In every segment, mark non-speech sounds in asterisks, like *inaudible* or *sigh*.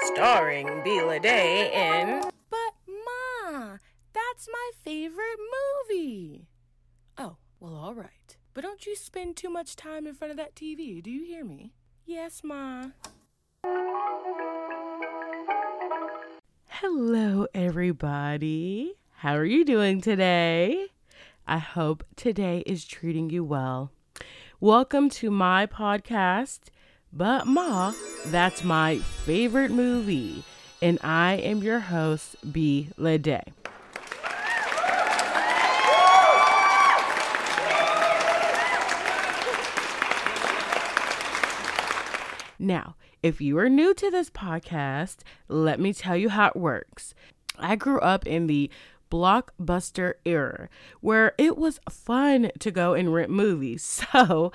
starring Bila Day in. But, Ma, that's my favorite movie. Oh, well, all right. But don't you spend too much time in front of that TV, do you hear me? Yes, Ma. Hello, everybody. How are you doing today? I hope today is treating you well. Welcome to my podcast, But Ma, that's my favorite movie. And I am your host, B. Lede. Now, if you are new to this podcast, let me tell you how it works. I grew up in the blockbuster era where it was fun to go and rent movies. *laughs* So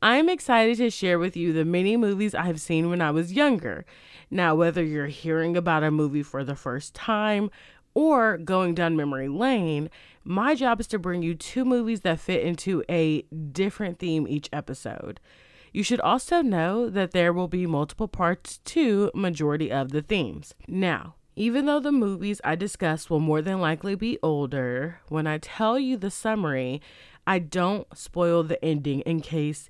I'm excited to share with you the many movies I've seen when I was younger. Now, whether you're hearing about a movie for the first time or going down memory lane, my job is to bring you two movies that fit into a different theme each episode. You should also know that there will be multiple parts to majority of the themes. Now, even though the movies I discuss will more than likely be older, when I tell you the summary, I don't spoil the ending in case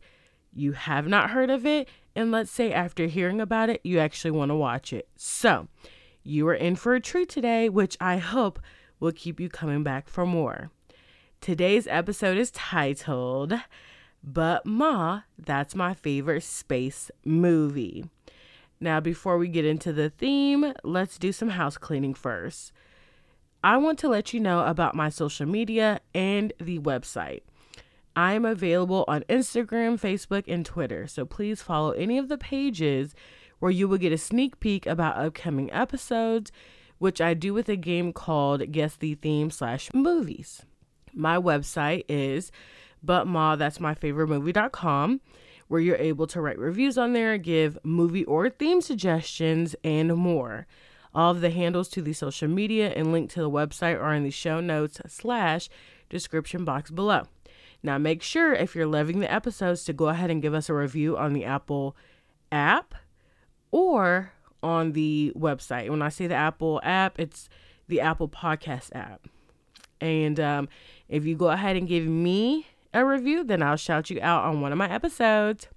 you have not heard of it and let's say after hearing about it you actually want to watch it. So, you are in for a treat today, which I hope will keep you coming back for more. Today's episode is titled but Ma, that's my favorite space movie. Now, before we get into the theme, let's do some house cleaning first. I want to let you know about my social media and the website. I am available on Instagram, Facebook, and Twitter, so please follow any of the pages where you will get a sneak peek about upcoming episodes, which I do with a game called Guess the Theme slash Movies. My website is but Ma, that's my favorite movie.com, where you're able to write reviews on there, give movie or theme suggestions, and more. All of the handles to the social media and link to the website are in the show notes slash description box below. Now, make sure if you're loving the episodes to go ahead and give us a review on the Apple app or on the website. When I say the Apple app, it's the Apple Podcast app. And um, if you go ahead and give me a review, then I'll shout you out on one of my episodes.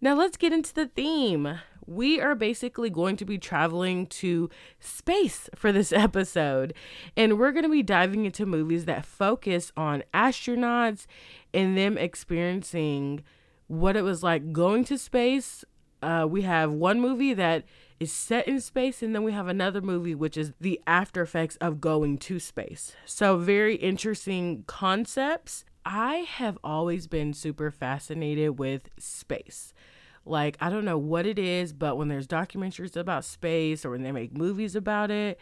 Now, let's get into the theme. We are basically going to be traveling to space for this *laughs* episode, and we're going to be diving into movies that focus on astronauts and them experiencing what it was like going to space. Uh, we have one movie that is set in space, and then we have another movie which is the after effects of going to space. So, very interesting concepts. I have always been super fascinated with space. Like, I don't know what it is, but when there's documentaries about space or when they make movies about it,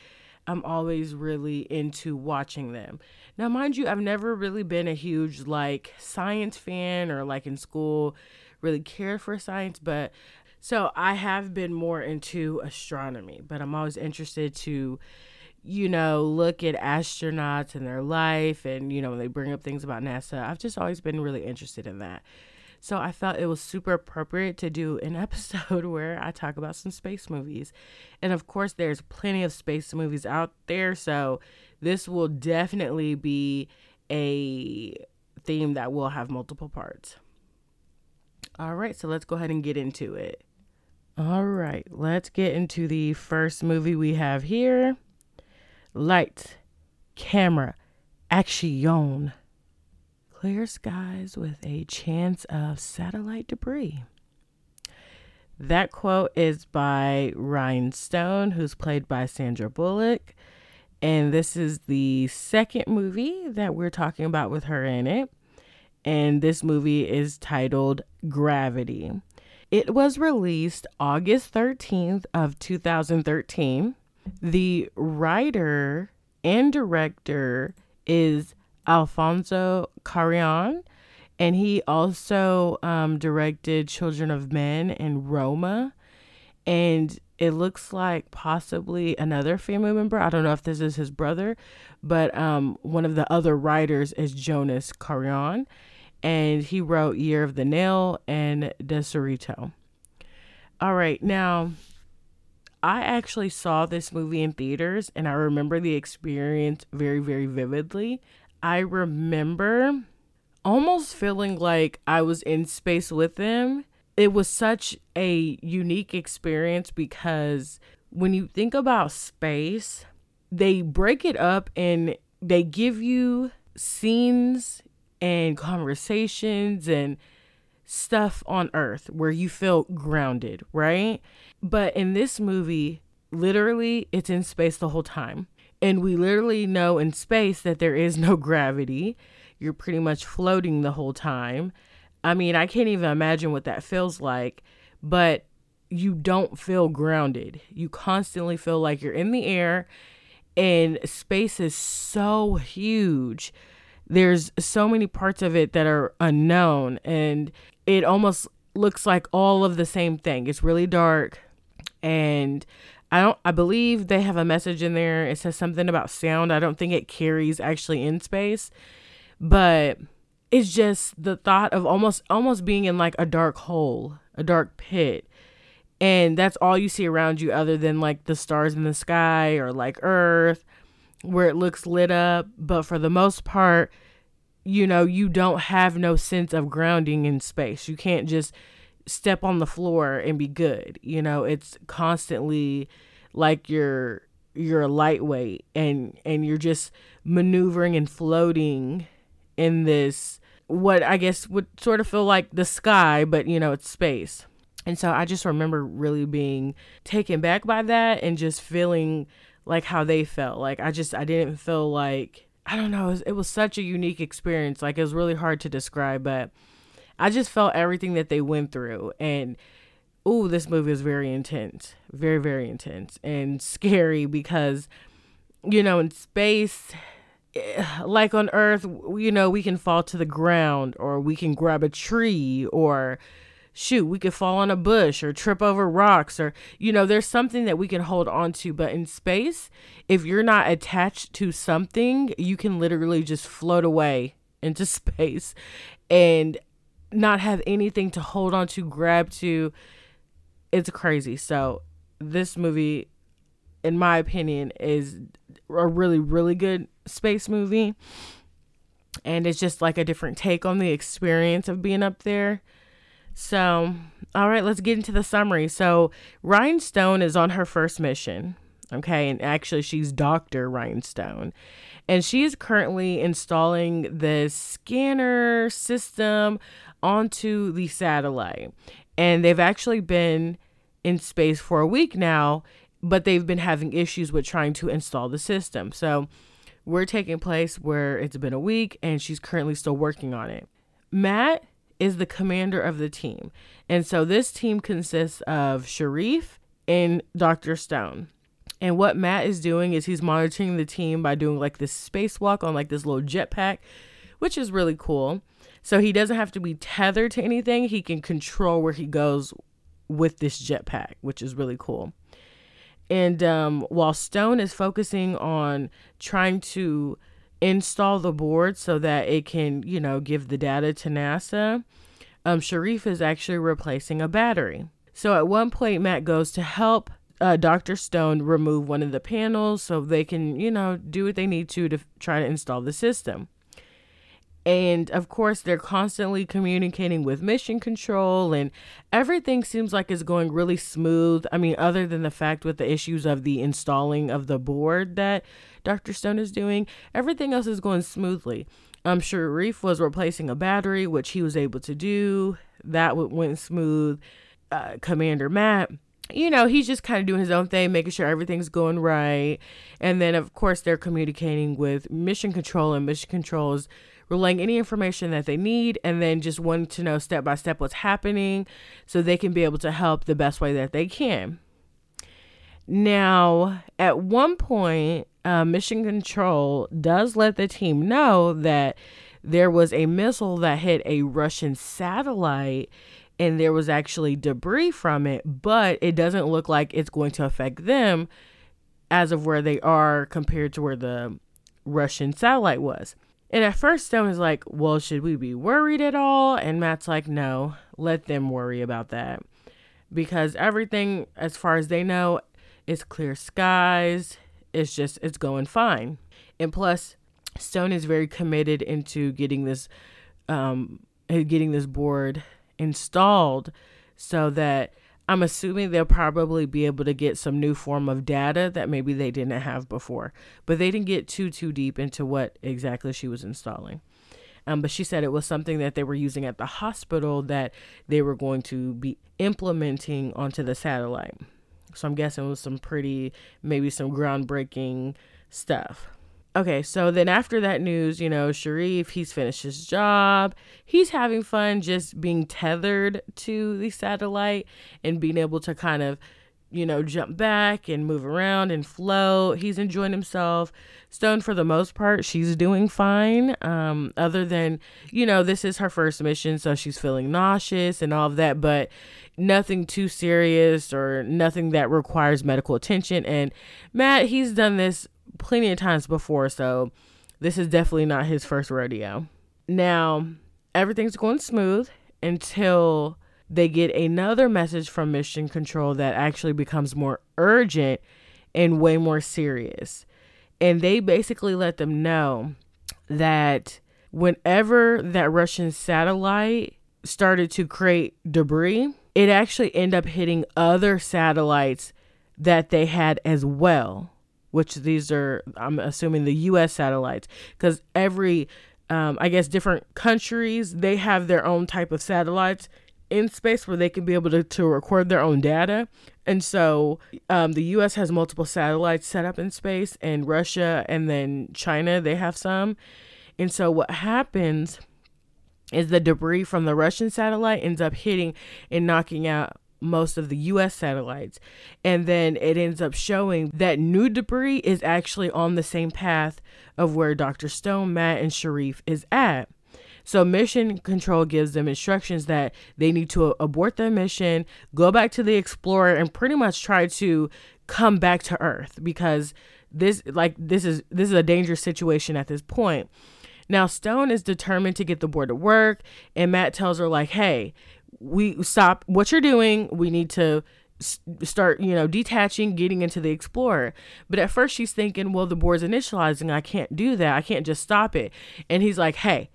I'm always really into watching them. Now, mind you, I've never really been a huge like science fan or like in school really cared for science, but so I have been more into astronomy, but I'm always interested to you know, look at astronauts and their life and, you know, when they bring up things about NASA. I've just always been really interested in that. So I felt it was super appropriate to do an *laughs* episode where I talk about some space movies. And of course, there's plenty of space movies out there. So this will definitely be a theme that will have multiple parts. All right, so let's go ahead and get into it. All right, let's get into the first movie we have here. Light, camera, action. Clear skies with a chance of satellite debris. That quote is by Ryan Stone, who's played by Sandra Bullock. And this is the second movie that we're talking about with her in it. And this movie is titled Gravity. It was released August 13th of 2013 the writer and director is Alfonso Cuarón, and he also um, directed Children of Men and Roma. And it looks like possibly another family member. I don't know if this is his brother, but um, one of the other writers is Jonas Cuarón, and he wrote Year of the Nail and Desierto. All right, now I actually saw this movie in theaters and I remember the experience very, very vividly. I remember almost feeling like I was in space with them. It was such a unique experience because when you think about space, they break it up and they give you scenes and conversations and stuff on earth where you feel grounded, right? But in this movie, literally, it's in space the whole time. And we literally know in space that there is no *laughs* gravity. You're pretty much floating the whole time. I mean, I can't even imagine what that feels like, but you don't feel grounded. You constantly feel like you're in the air, and space is so huge. There's so many parts of it that are unknown, and it almost looks like all of the same thing. It's really dark, and I don't I believe they have a message in there. It says something about sound. I don't think it carries actually in space, but it's just the thought of almost almost being in like a dark hole, a dark pit. And that's all you see around you other than like the stars in the sky or like earth where it looks lit up, but for the most part, you know, you don't have no sense of grounding in space. You can't just step on the floor and be good. You know, it's constantly like you're you're a lightweight and and you're just maneuvering and floating in this what I guess would sort of feel like the sky, but you know, it's space. And so I just remember really being taken back by that and just feeling like how they felt. Like I just I didn't feel like I don't know, it was, it was such a unique experience. Like it was really hard to describe, but I just felt everything that they went through. And oh, this movie is very intense, very, very intense and scary because, you know, in space, eh, like on Earth, you know, we can fall to the ground or we can grab a tree or shoot, we could fall on a bush or trip over rocks or, you know, there's something that we can hold on to. But in space, if you're not attached to something, you can literally just float away into *laughs* space. And not have anything to hold on to, grab to. It's crazy. So, this movie, in my opinion, is a really, really good space movie. And it's just like a different take on the experience of being up there. So, all right, let's get into the summary. So, Ryan Stone is on her first mission. Okay. And actually, she's Dr. Ryan Stone and she is currently installing this scanner system onto the satellite. And they've actually been in space for a week now, but they've been having issues with trying to install the system. So we're taking place where it's been a week and she's currently still working on it. Matt is the commander of the team. And so this team consists of Sharif and Dr. Stone. And what Matt is doing is he's monitoring the team by doing like this spacewalk on like this little jetpack, which is really cool. So he doesn't have to be tethered to anything. He can control where he goes with this jetpack, which is really cool. And um, while Stone is focusing on trying to install the board so that it can, you know, give the data to NASA, um, Sharif is actually replacing a battery. So at one point, Matt goes to help uh, Dr. Stone remove one of the panels so they can, you know, do what they need to to try to install the system. And of course, they're constantly communicating with mission control, and everything seems like it's going really smooth. I mean, other than the fact with the issues of the installing of the board that Dr. Stone is doing, everything else is going smoothly. I'm sure Reef was replacing a battery, which he was able to do. That went smooth. Uh, Commander Matt you know, he's just kind of doing his own thing, making sure everything's going right. And then, of course, they're communicating with mission control, and mission control is relaying any information that they need, and then just wanting to know step by step what's happening so they can be able to help the best way that they can. Now, at one point, uh, mission control does let the team know that there was a missile that hit a Russian satellite and there was actually debris from it, but it doesn't look like it's going to affect them as of where they are compared to where the Russian satellite was. And at first, Stone is like, Well, should we be worried at all? And Matt's like, No, let them worry about that. Because everything, as far as they know, is clear skies. It's just, it's going fine. And plus, Stone is very committed into getting this, um, getting this board installed so that I'm assuming they'll probably be able to get some new form of data that maybe they didn't have before. But they didn't get too too deep into what exactly she was installing. Um, but she said it was something that they were using at the hospital that they were going to be implementing onto the satellite. So I'm guessing it was some pretty, maybe some groundbreaking stuff. Okay, so then after that news, you know, Sharif, he's finished his job. He's having fun just being tethered to the satellite and being able to kind of, you know, jump back and move around and float. He's enjoying himself. Stone, for the most part, she's doing fine. Um, other than, you know, this is her first mission, so she's feeling nauseous and all of that, but nothing too serious or nothing that requires medical attention. And Matt, he's done this plenty of times before, so this is definitely not his first rodeo. Now, everything's going smooth until they get another message from Mission Control that actually becomes more urgent and way more serious. And they basically let them know that whenever that Russian satellite started to create debris, it actually ended up hitting other satellites that they had as well which these are, I'm assuming, the U.S. satellites, because every, um, I guess, different countries they have their own type of satellites in space where they can be able to, to record their own data. And so um, the US has multiple satellites set up in space, and Russia and then China, they have some. And so what happens is the debris from the Russian satellite ends up hitting and knocking out most of the US satellites. And then it ends up showing that new debris is actually on the same path of where Dr. Stone, Matt, and Sharif is at. So mission control gives them instructions that they need to abort their mission, go back to the explorer and pretty much try to come back to earth because this like this is this is a dangerous situation at this point. Now Stone is determined to get the board to work and Matt tells her like, "Hey, we stop what you're doing. We need to start, you know, detaching, getting into the Explorer. But at first she's thinking, well, the board's initializing. I can't do that. I can't just stop it. And he's like, hey,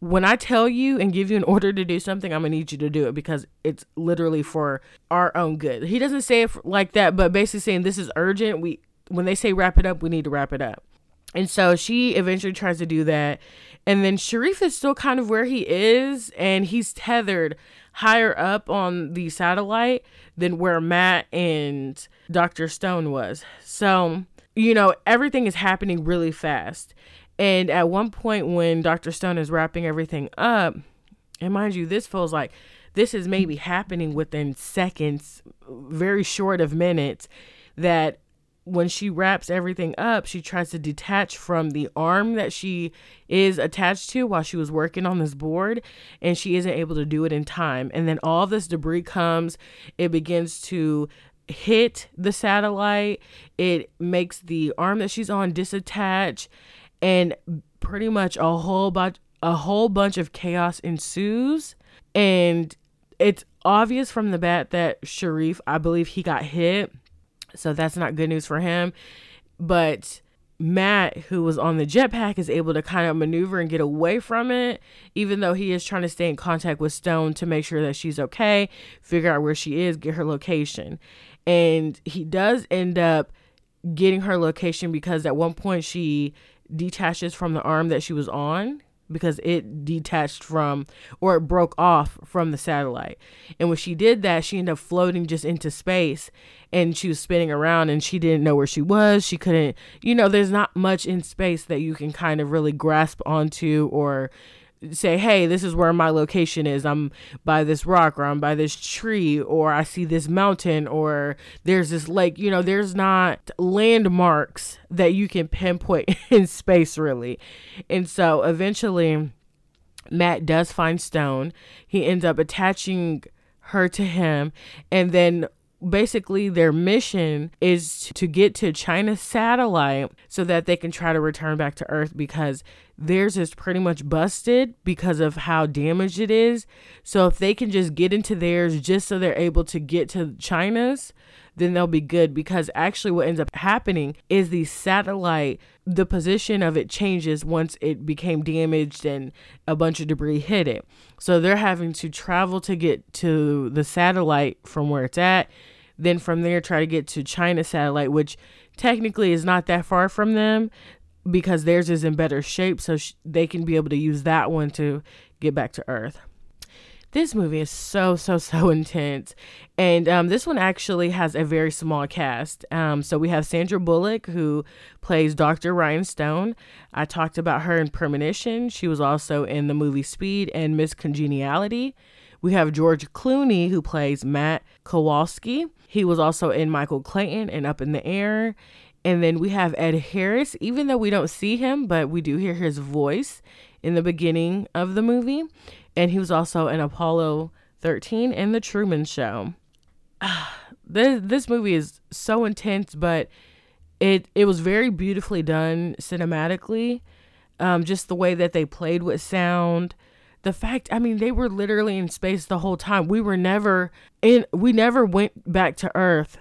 when I tell you and give you an order to do something, I'm gonna need you to do it because it's literally for our own good. He doesn't say it like that, but basically saying this is urgent. We when they say wrap it up, we need to wrap it up. And so she eventually tries to do that. And then Sharif is still kind of where he is, and he's tethered higher up on the satellite than where Matt and Dr. Stone was. So, you know, everything is happening really fast. And at one point, when Dr. Stone is wrapping everything up, and mind you, this feels like this is maybe happening within seconds, very short of minutes, that when she wraps everything up, she tries to detach from the arm that she is attached to while she was working on this board, and she isn't able to do it in time. And then all this debris comes, it begins to hit the satellite, it makes the arm that she's on disattach, and pretty much a whole bunch a whole bunch of chaos ensues. And it's obvious from the bat that Sharif, I believe he got hit so that's not good news for him. But Matt, who was on the jetpack, is able to kind of maneuver and get away from it, even though he is trying to stay in contact with Stone to make sure that she's okay, figure out where she is, get her location. And he does end up getting her location because at one point she detaches from the arm that she was on because it detached from or it broke off from the satellite. And when she did that, she ended up floating just into space and she was spinning around and she didn't know where she was. She couldn't, you know, there's not much in space that you can kind of really grasp onto or say, hey, this is where my location is. I'm by this rock or I'm by this tree or I see this mountain or there's this lake. You know, there's not landmarks that you can pinpoint *laughs* in space, really. And so eventually, Matt does find Stone. He ends up attaching her to him. And then basically their mission is to get to China's satellite so that they can try to return back to Earth because theirs is pretty much busted because of how damaged it is. So if they can just get into theirs just so they're able to get to China's, then they'll be good because actually what ends up happening is the satellite the position of it changes once it became damaged and a bunch of debris hit it. So they're having to travel to get to the satellite from where it's at, then from there try to get to China satellite which technically is not that far from them because theirs is in better shape so sh- they can be able to use that one to get back to earth this movie is so so so *laughs* intense. And um, this one actually has a very small cast. Um, so we have sandra bullock who plays dr ryan stone. I talked about her in premonition. She was also in the movie speed and miss congeniality. We have george clooney who plays matt kowalski. He was also in michael clayton and up in the air. And then we have ed harris. Even though we don't see him but we do hear his voice in the beginning of the movie and he was also in Apollo 13 and The Truman Show. *sighs* this this movie is so intense, but it it was very beautifully done cinematically. Um, just the way that they played with sound, the fact I mean they were literally in space the whole time. We were never in. We never went back to Earth.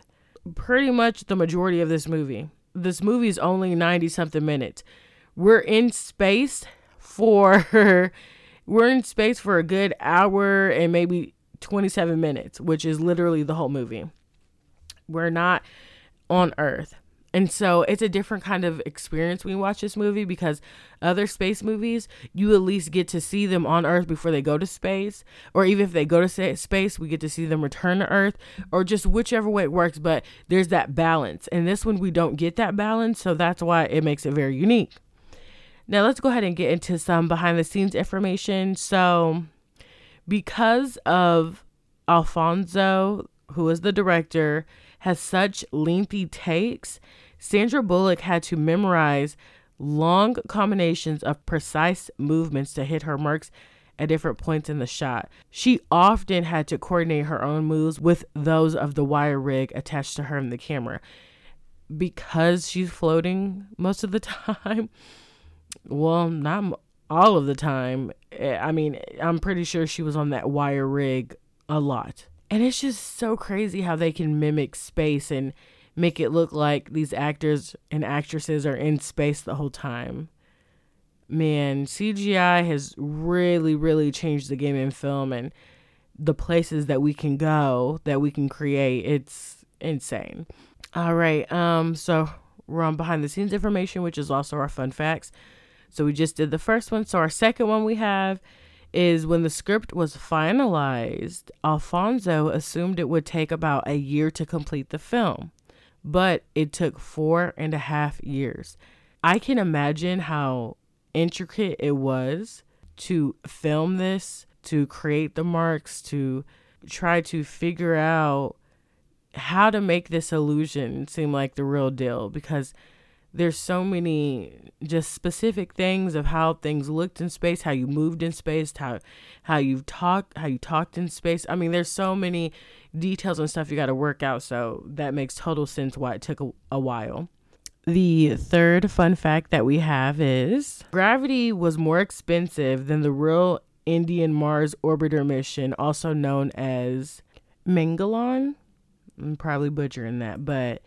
Pretty much the majority of this movie. This movie is only ninety something minutes. We're in space for *laughs* we're in space for a good hour and maybe 27 minutes, which is literally the whole movie. We're not on Earth. And so it's a different kind of experience when you watch this movie because other space movies, you at least get to see them on Earth before they go to space. Or even if they go to space, we get to see them return to Earth or just whichever way it works. But there's that balance. And this one, we don't get that balance. So that's why it makes it very unique. Now, let's go ahead and get into some behind the scenes information. So, because of Alfonso, who is the director, has such lengthy takes, Sandra Bullock had to memorize long combinations of precise movements to hit her marks at different points in the shot. She often had to coordinate her own moves with those of the wire rig attached to her in the camera. Because she's floating most of the *laughs* time, well, not all of the time. Eh, I mean, I'm pretty sure she was on that wire rig a lot. And it's just so crazy how they can mimic space and make it look like these actors and actresses are in space the whole time. Man, CGI has really, really changed the game in film and the places that we can go, that we can create. It's insane. All right, um, so we're on behind the scenes information, which is also our fun facts. So we just did the first one. So our second one we have is when the script was finalized, Alfonso assumed it would take about a year to complete the film, but it took four and a half years. I can imagine how intricate it was to film this, to create the marks, to try to figure out how to make this illusion seem like the real deal because there's so many just specific things of how things looked in space, how you moved in space, how how you talked, how you talked in space. I mean, there's so many details and stuff you got to work out. So that makes total sense why it took a, a while. The third fun fact that we have is gravity was more expensive than the real Indian Mars orbiter mission, also known as Mangalyaan. I'm probably butchering that, but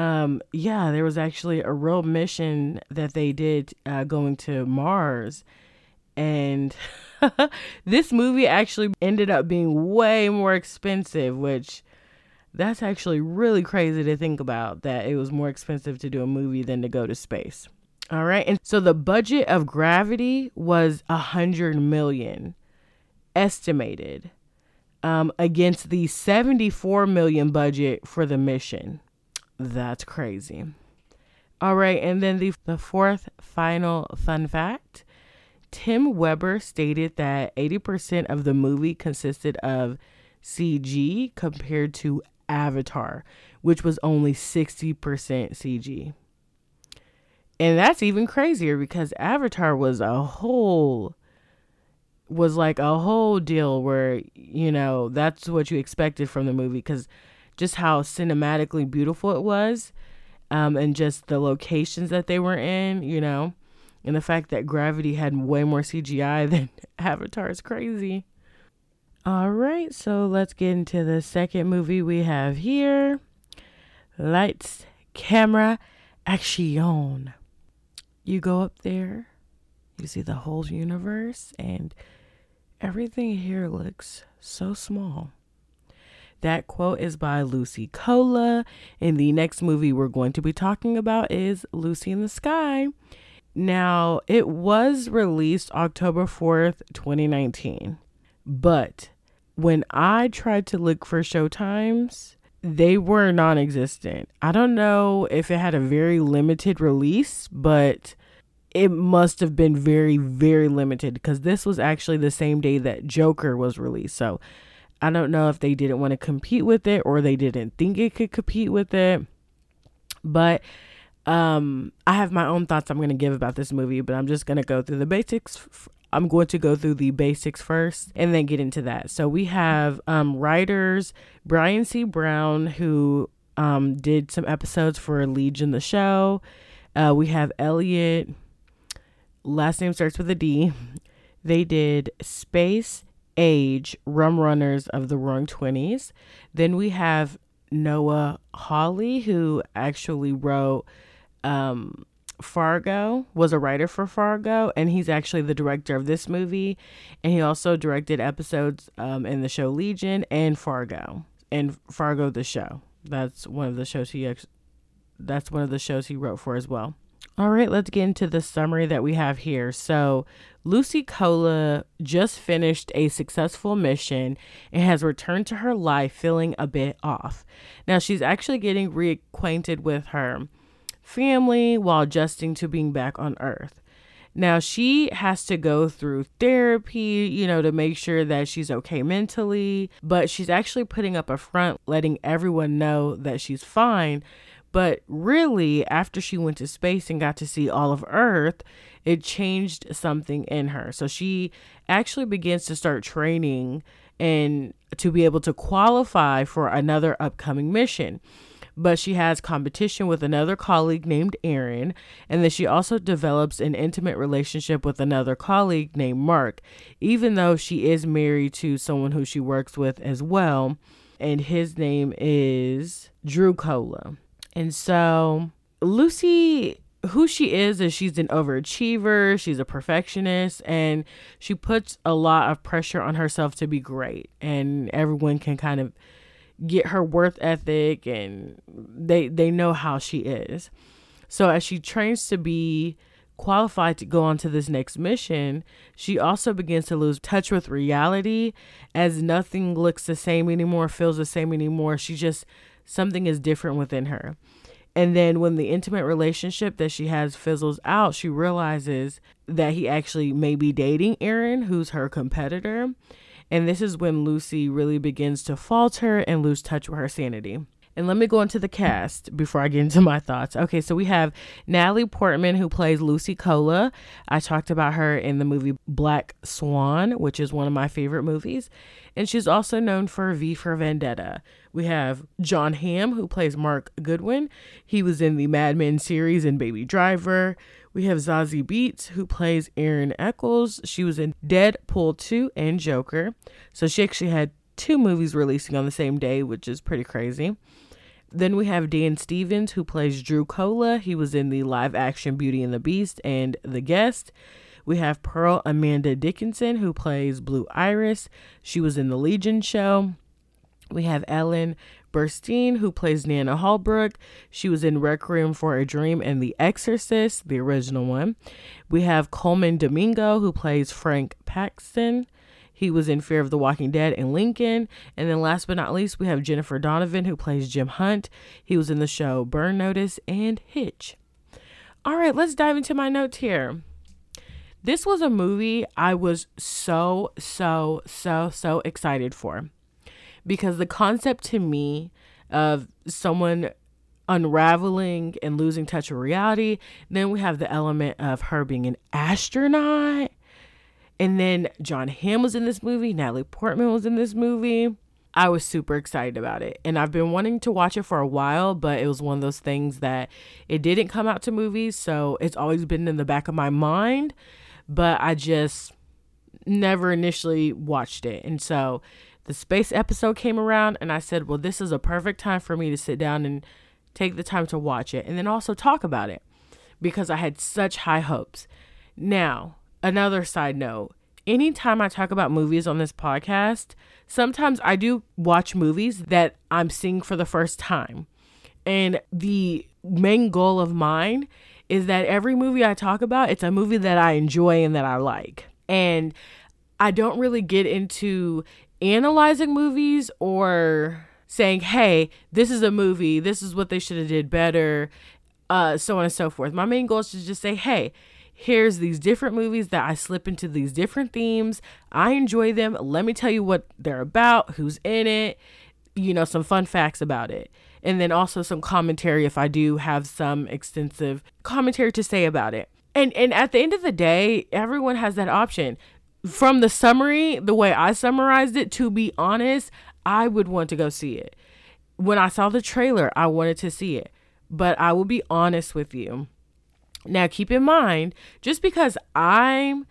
um, yeah, there was actually a real mission that they did uh, going to Mars. And *laughs* this movie actually ended up being way more expensive, which that's actually really crazy to think about that it was more expensive to do a movie than to go to space. All right. And so the budget of Gravity was a hundred million estimated um, against the 74 million budget for the mission. That's crazy. All right, and then the, the fourth final fun fact Tim Webber stated that 80% of the movie consisted of CG compared to Avatar, which was only 60% CG. And that's even crazier because Avatar was a whole was like a whole deal where, you know, that's what you expected from the movie cuz just how cinematically beautiful it was um, and just the locations that they were in, you know. And the fact that Gravity had way more CGI *laughs* than Avatar is crazy. All right, so let's get into the second movie we have here Lights, Camera, Action. You go up there, you see the whole universe, and everything here looks so small. That quote is by Lucy Cola. And the next movie we're going to be talking about is Lucy in the Sky. Now, it was released October 4th, 2019. But when I tried to look for showtimes, they were non existent. I don't know if it had a very limited release, but it must have been very, very limited because this was actually the same day that Joker was released. So I don't know if they didn't want to compete with it or they didn't think it could compete with it. But um I have my own thoughts I'm going to give about this movie, but I'm just going to go through the basics. I'm going to go through the basics first and then get into that. So we have um writers Brian C. Brown who um did some episodes for Legion the show. Uh we have Elliot last name starts with a D. They did Space age rum runners of the roaring 20s then we have noah hawley who actually wrote um, fargo was a writer for fargo and he's actually the director of this movie. And he also directed episodes um, in the show legion and fargo and fargo the show. That's one of the shows he ex- that's one of the shows he wrote for as well all right, let's get into the summary that we have here. So, Lucy Cola just finished a successful mission and has returned to her life feeling a bit off. Now, she's actually getting reacquainted with her family while adjusting to being back on Earth. Now, she has to go through therapy, you know, to make sure that she's okay mentally, but she's actually putting up a front, letting everyone know that she's fine but really, after she went to space and got to see all of Earth, it changed something in her. So she actually begins to start training and to be able to qualify for another upcoming mission. But she has competition with another colleague named Aaron, and then she also develops an intimate relationship with another colleague named Mark, even though she is married to someone who she works with as well. And his name is Drew Cola. And so Lucy who she is is she's an overachiever, she's a perfectionist, and she puts a lot of pressure on herself to be great. And everyone can kind of get her worth ethic and they they know how she is. So as she trains to be qualified to go on to this next mission, she also begins to lose touch with reality as nothing looks the same anymore, feels the same anymore. She just something is different within her. And then when the intimate relationship that she has fizzles out, she realizes that he actually may be dating Aaron, who's her competitor. And this is when Lucy really begins to falter and lose touch with her sanity. And let me go into the cast before I get into my thoughts. Okay, so we have Natalie Portman, who plays Lucy Cola. I talked about her in the movie Black Swan, which is one of my favorite movies. And she's also known for V for Vendetta. We have John Hamm, who plays Mark Goodwin. He was in the Mad Men series and Baby Driver. We have Zazie Beetz, who plays Erin Eccles. She was in Deadpool 2 and Joker. So she actually had two movies releasing on the same day, which is pretty crazy. Then we have Dan Stevens, who plays Drew Cola. He was in the live action Beauty and the Beast and The Guest. We have Pearl Amanda Dickinson, who plays Blue Iris. She was in the Legion show. We have Ellen Burstyn, who plays Nana Holbrook. She was in Requiem for a Dream and The Exorcist, the original one. We have Colman Domingo, who plays Frank Paxton. He was in Fear of the Walking Dead and Lincoln. And then last but not least, we have Jennifer Donovan, who plays Jim Hunt. He was in the show Burn Notice and Hitch. All right, let's dive into my notes here. This was a movie I was so, so, so, so excited for because the concept to me of someone unraveling and losing touch with reality, then we have the element of her being an astronaut and then John Hamm was in this movie, Natalie Portman was in this movie. I was super excited about it. And I've been wanting to watch it for a while, but it was one of those things that it didn't come out to movies. So it's always been in the back of my mind, but I just never initially watched it. And so the space episode came around, and I said, well, this is a perfect time for me to sit down and take the time to watch it and then also talk about it because I had such high hopes. Now, another side note anytime I talk about movies on this podcast, sometimes I do watch movies that I'm seeing for the first time. And the main goal of mine is that every movie I talk about, it's a movie that I enjoy and that I like. And I don't really get into analyzing movies or saying, "Hey, this is a movie. This is what they should have did better." Uh, so on and so forth. My main goal is to just say, "Hey, here's these different movies that I slip into these different themes. I enjoy them. Let me tell you what they're about, who's in it, you know, some fun facts about it. And then also some commentary if I do have some extensive commentary to say about it. And and at the end of the day, everyone has that option. From the summary, the way I summarized it, to be honest, I would want to go see it. When I saw the trailer, I wanted to see it. But I will be honest with you now, keep in mind, just because I'm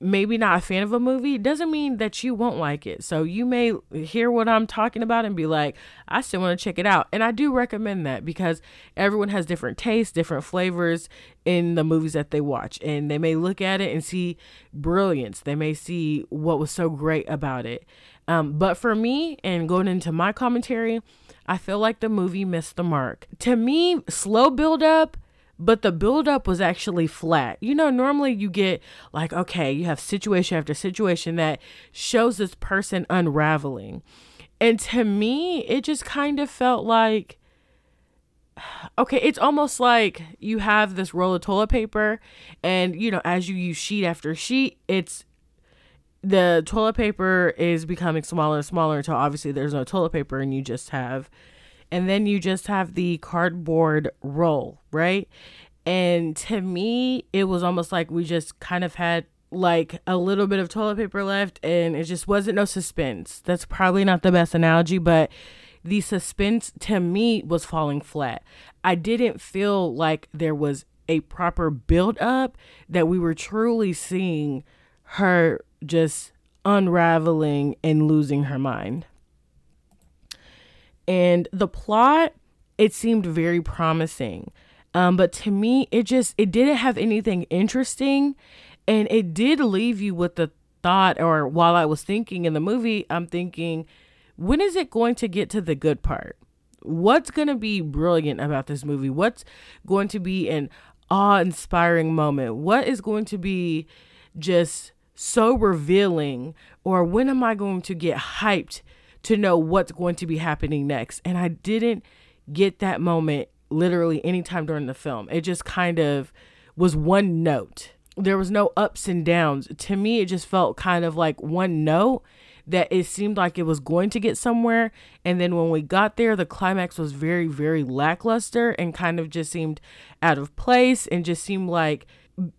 maybe not a fan of a movie doesn't mean that you won't like it. So you may hear what I'm talking about and be like, I still want to check it out. And I do recommend that because everyone has different tastes, different flavors in the movies that they watch. And they may look at it and see brilliance. They may see what was so great about it. Um, but for me, and going into my commentary, I feel like the movie missed the mark. To me, slow build up but the buildup was actually flat. You know, normally you get like, okay, you have situation after situation that shows this person unraveling. And to me, it just kind of felt like, *sighs* okay, it's almost like you have this roll of toilet paper, and you know, as you use sheet after sheet, it's the toilet paper is becoming smaller and smaller until obviously there's no toilet paper and you just have and then you just have the cardboard roll, right? And to me, it was almost like we just kind of had like a little bit of toilet paper left and it just wasn't no suspense. That's probably not the best analogy, but the suspense to me was falling flat. I didn't feel like there was a proper build up that we were truly seeing her just unraveling and losing her mind. And the plot, it seemed very promising. Um, but to me, it just it didn't have anything interesting, and it did leave you with the thought. Or while I was thinking in the movie, I'm thinking, when is it going to get to the good part? What's going to be brilliant about this movie? What's going to be an awe-inspiring moment? What is going to be just so revealing? Or when am I going to get hyped to know what's going to be happening next. And I didn't get that moment literally anytime during the film. It just kind of was one note. There was no ups and downs. To me, it just felt kind of like one note that it seemed like it was going to get somewhere. And then when we got there, the climax was very, very lackluster and kind of just seemed out of place and just seemed like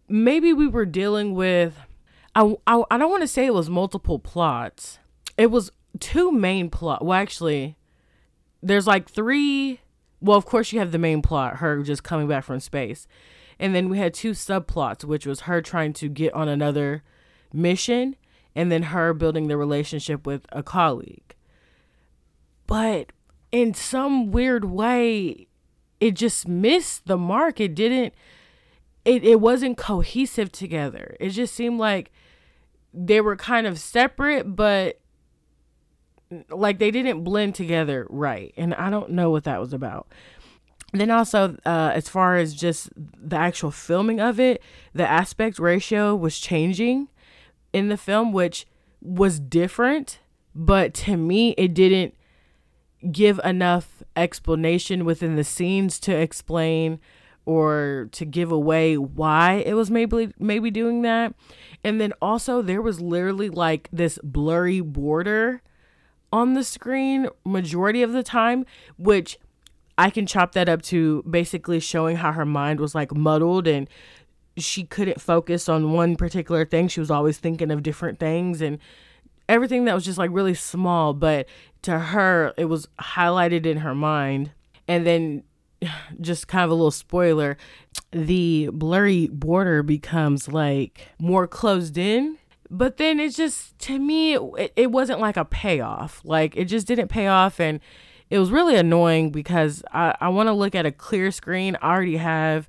maybe we were dealing with. I, I, I don't want to say it was multiple plots. It was two main plot. Well, actually, there's like three. Well, of course, you have the main plot, her just coming back from space. And then we had two subplots, which was her trying to get on another mission and then her building the relationship with a colleague. But in some weird way, it just missed the mark. It didn't, it, it wasn't cohesive together. It just seemed like they were kind of separate, but like they didn't blend together right and i don't know what that was about. Then also uh, as far as just the actual filming of it the aspect ratio was changing in the film which was different but to me it didn't give enough explanation within the scenes to explain or to give away why it was maybe maybe doing that. And then also there was literally like this blurry border on the screen majority of the time, which I can chop that up to basically showing how her mind was like muddled and she couldn't focus on one particular thing. She was always thinking of different things and everything that was just like really small, but to her, it was highlighted in her mind. And then, *sighs* just kind of a little spoiler, the blurry border becomes like more closed in. But then it's just, to me, it, it wasn't like a payoff. Like, it just didn't pay off. And it was really annoying because I, I want to look at a clear screen. I already have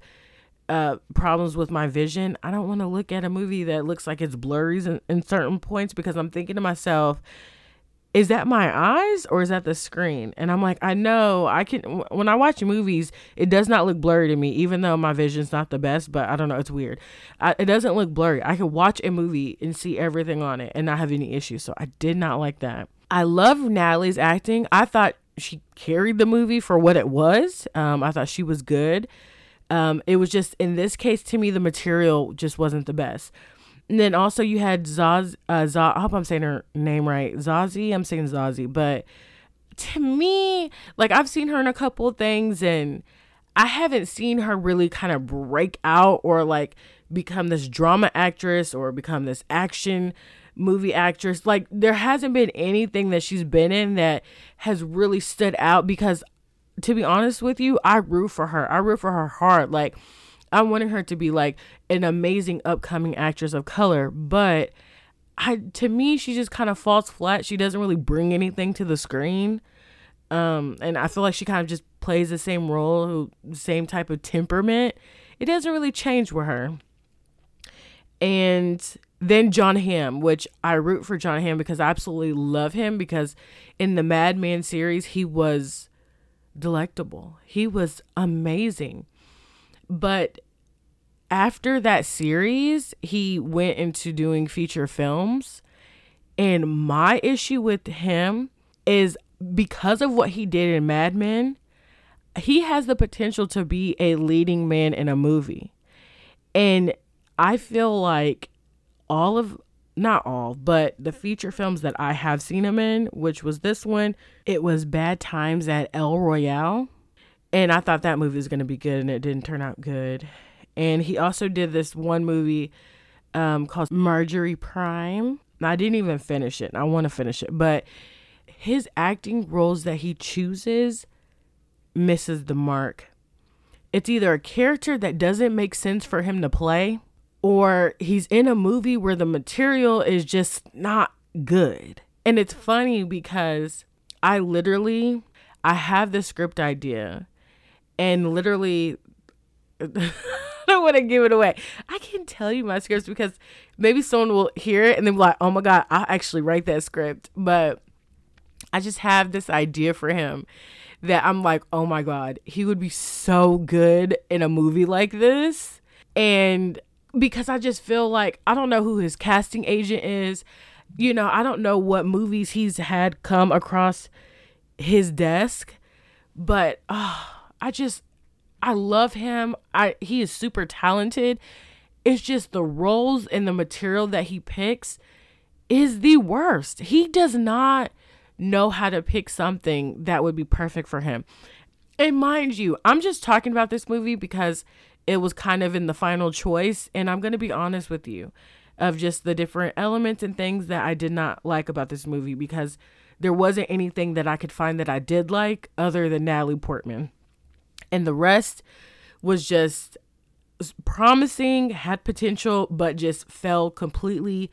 uh, problems with my vision. I don't want to look at a movie that looks like it's blurry in, in certain points because I'm thinking to myself, is that my eyes or is that the screen? And I'm like, I know I can. When I watch movies, it does not look blurry to me, even though my vision's not the best. But I don't know, it's weird. I, it doesn't look blurry. I can watch a movie and see everything on it and not have any issues. So I did not like that. I love Natalie's acting. I thought she carried the movie for what it was. Um, I thought she was good. Um, it was just in this case to me the material just wasn't the best. And then also you had Zaz, uh, Zaz I hope I'm saying her name right. Zazie, I'm saying Zazie, but to me, like I've seen her in a couple things and I haven't seen her really kind of break out or like become this drama actress or become this action movie actress. Like there hasn't been anything that she's been in that has really stood out because to be honest with you, I root for her. I root for her hard. Like I wanted her to be like an amazing upcoming actress of color, but I to me she just kind of falls flat. She doesn't really bring anything to the screen. Um and I feel like she kind of just plays the same role, same type of temperament. It doesn't really change with her. And then Jon Hamm, which I root for Jon Hamm because I absolutely love him because in the Mad Men series he was delectable. He was amazing. But after that series, he went into doing feature films. And my issue with him is because of what he did in Mad Men, he has the potential to be a leading man in a movie. And I feel like all of not all, but the feature films that I have seen him in, which was this one, it was Bad Times at El Royale. And I thought that movie was going to be good, and it didn't turn out good. And he also did this one movie um, called Marjorie Prime. I didn't even finish it. I want to finish it. But his acting roles that he chooses misses the mark. It's either a character that doesn't make sense for him to play or he's in a movie where the material is just not good. And it's funny because I literally I have the script idea and literally *laughs* I don't want to give it away. I can't tell you my scripts because maybe someone will hear it and they'll be like, oh my God, I'll actually write that script. But I just have this idea for him that I'm like, oh my God, he would be so good in a movie like this. And because I just feel like I don't know who his casting agent is. You know, I don't know what movies he's had come across his desk, but oh, I just I love him. I he is super talented. It's just the roles and the material that he picks is the worst. He does not know how to pick something that would be perfect for him. And mind you, I'm just talking about this movie because it was kind of in the final choice. And I'm going to be honest with you of just the different elements and things that I did not like about this movie because there wasn't anything that I could find that I did like other than Natalie Portman. And the rest was just promising, had potential, but just fell completely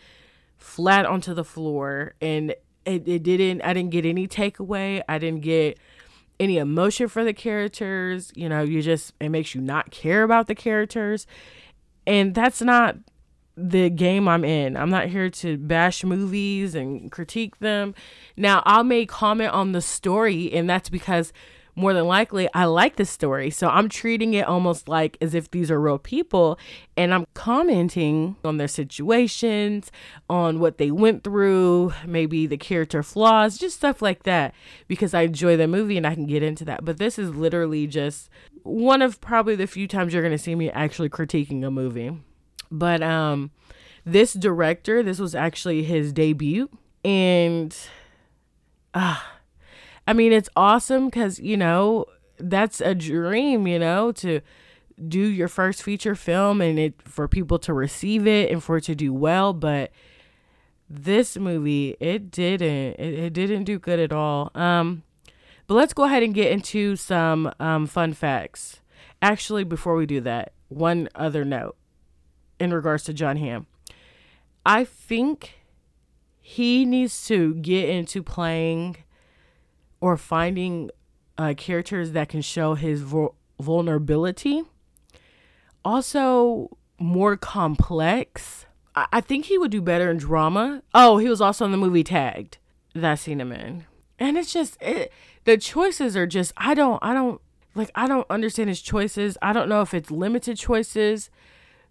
flat onto the floor. And it, it didn't, I didn't get any takeaway. I didn't get any emotion for the characters. You know, you just, it makes you not care about the characters. And that's not the game I'm in. I'm not here to bash movies and critique them. Now, I'll make comment on the story, and that's because more than likely I like the story. So I'm treating it almost like as if these are real people and I'm commenting on their situations, on what they went through, maybe the character flaws, just stuff like that because I enjoy the movie and I can get into that. But this is literally just one of probably the few times you're going to see me actually critiquing a movie. But um this director, this was actually his debut and ah uh, I mean, it's awesome because, you know, that's a dream, you know, to do your first feature film and it for people to receive it and for it to do well. But this movie it didn't it, it didn't do good at all. Um, but let's go ahead and get into some um, fun facts. Actually, before we do that, one other note in regards to Jon Hamm. I think he needs to get into playing or finding uh, characters that can show his vulnerability. Also, more complex. I-, I think he would do better in drama. Oh, he was also in the movie Tagged that I seen him in, and it's just it, the choices are just I don't I don't like I don't understand his choices. I don't know if it's limited choices,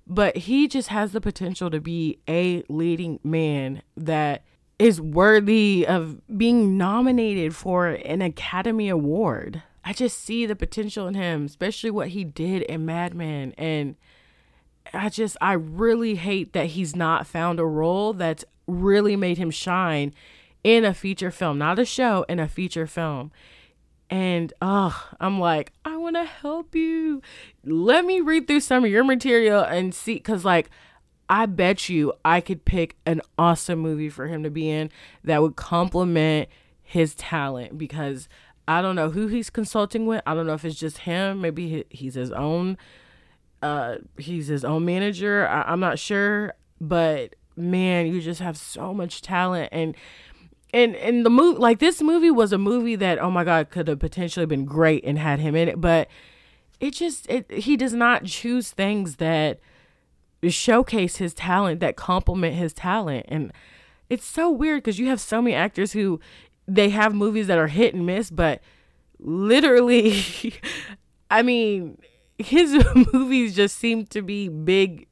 but he just has the potential to be a leading man that is worthy of being nominated for an Academy Award. I just see the potential in him, especially what he did in Mad Men. And I just, I really hate that he's not found a role that's really made him shine in a feature film, not a show, in a feature film. And oh, I'm like, I want to help you. Let me read through some of your material and see, because like, I bet you I could pick an awesome movie for him to be in that would complement his talent because I don't know who he's consulting with. I don't know if it's just him. Maybe he's his own. Uh, he's his own manager. I, I'm not sure, but man, you just have so much talent and and and the movie like this movie was a movie that oh my god could have potentially been great and had him in it, but it just it he does not choose things that showcase his talent that complement his talent and it's so weird because you have so many actors who they have movies that are hit and miss, but literally, *laughs* I mean, his *laughs* movies just seem to be big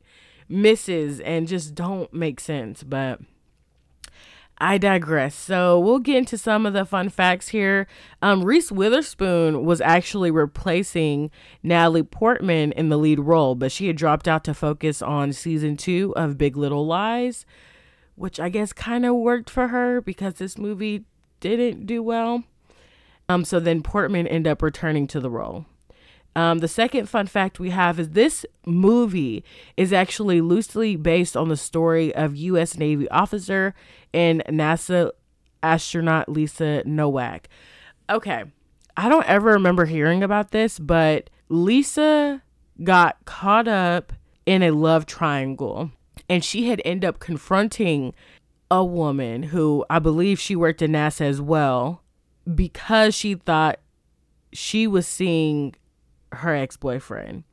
misses and just don't make sense. But I digress. So we'll get into some of the fun facts here. Um, Reese Witherspoon was actually replacing Natalie Portman in the lead role, but she had dropped out to focus on season two of Big Little Lies, which I guess kind of worked for her because this movie didn't do well. Um, so then Portman ended up returning to the role. Um, the second fun fact we have is this movie is actually loosely based on the story of U.S. Navy officer and NASA astronaut Lisa Nowak. Okay, I don't ever remember hearing about this, but Lisa got caught up in a love triangle and she had ended up confronting a woman who I believe she worked at NASA as well because she thought she was seeing her ex boyfriend.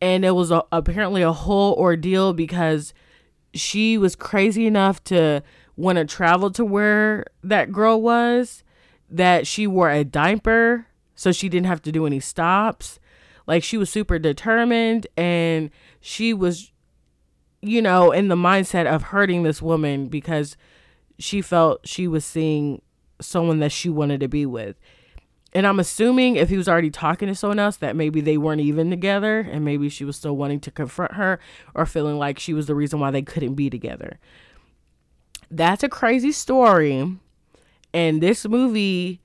And it was a, apparently a whole ordeal because she was crazy enough to want to travel to where that girl was that she wore a diaper so she didn't have to do any stops. Like she was super determined and she was you know, in the mindset of hurting this woman because she felt she was seeing someone that she wanted to be with. And I'm assuming if he was already talking to someone else, that maybe they weren't even together and maybe she was still wanting to confront her or feeling like she was the reason why they couldn't be together. That's a crazy story. And this movie,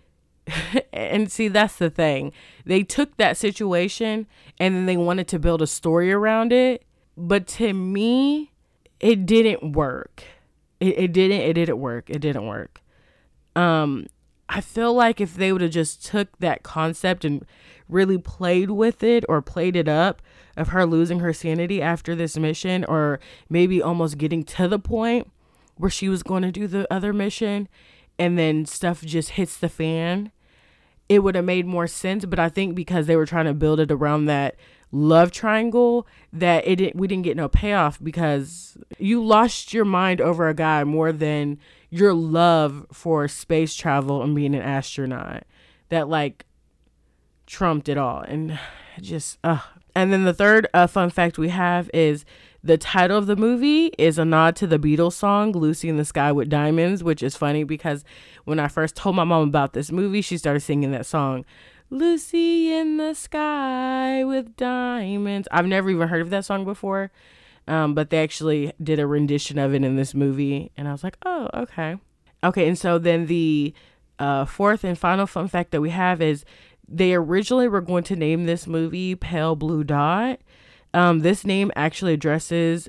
*laughs* and see, that's the thing. They took that situation and then they wanted to build a story around it but to me, it didn't work. It, it didn't it didn't work. It didn't work. Um I feel like if they would have just took that concept and really played with it or played it up of her losing her sanity after this mission or maybe almost getting to the point where she was going to do the other mission and then stuff just hits the fan it would have made more sense. But i think because they were trying to build it around that love triangle that it didn't, we didn't get no payoff because you lost your mind over a guy more than your love for space travel and being an astronaut that like trumped it all and *sighs* just uh and then the third uh, fun fact we have is the title of the movie is a nod to the Beatles song Lucy in the Sky with Diamonds, which is funny because when I first told my mom about this movie, she started singing that song. Lucy in the sky with diamonds. I've never even heard of that song before, um, but they actually did a rendition of it in this movie, and I was like, oh, okay. Okay, and so then the uh, fourth and final fun fact that we have is they originally were going to name this movie Pale Blue Dot. Um, this name actually addresses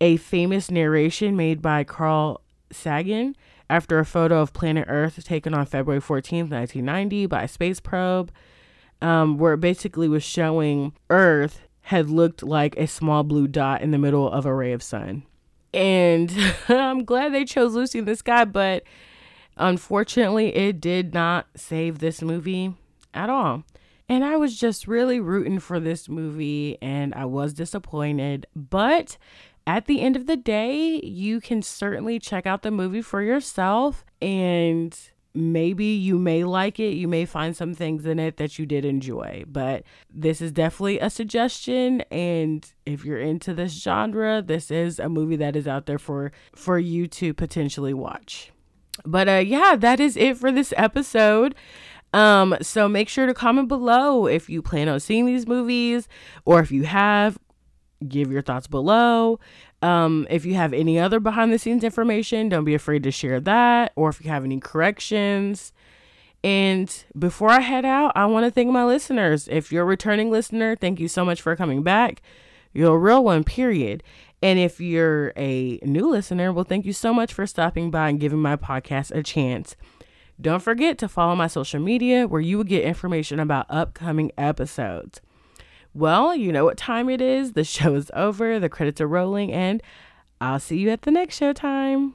a famous narration made by Carl Sagan after a photo of planet Earth taken on February 14th, 1990 by a space probe, um, where it basically was showing Earth had looked like a small blue dot in the middle of a ray of sun. And *laughs* I'm glad they chose Lucy in the Sky, but unfortunately, it did not save this movie at all. And I was just really rooting for this movie and I was disappointed. But at the end of the day, you can certainly check out the movie for yourself and maybe you may like it. You may find some things in it that you did enjoy, but this is definitely a suggestion and if you're into this genre, this is a movie that is out there for for you to potentially watch. But uh yeah, that is it for this episode. Um, so make sure to comment below if you plan on seeing these movies or if you have, give your thoughts below. Um, if you have any other behind the scenes information, don't be afraid to share that, or if you have any corrections. And before I head out, I want to thank my listeners. If you're a returning listener, thank you so much for coming back. You're a real one, period. And if you're a new listener, well, thank you so much for stopping by and giving my podcast a chance. Don't forget to follow my social media where you will get information about upcoming episodes. Well, you know what time it is. The *laughs* show is over, the credits are rolling, and I'll see you at the next show time.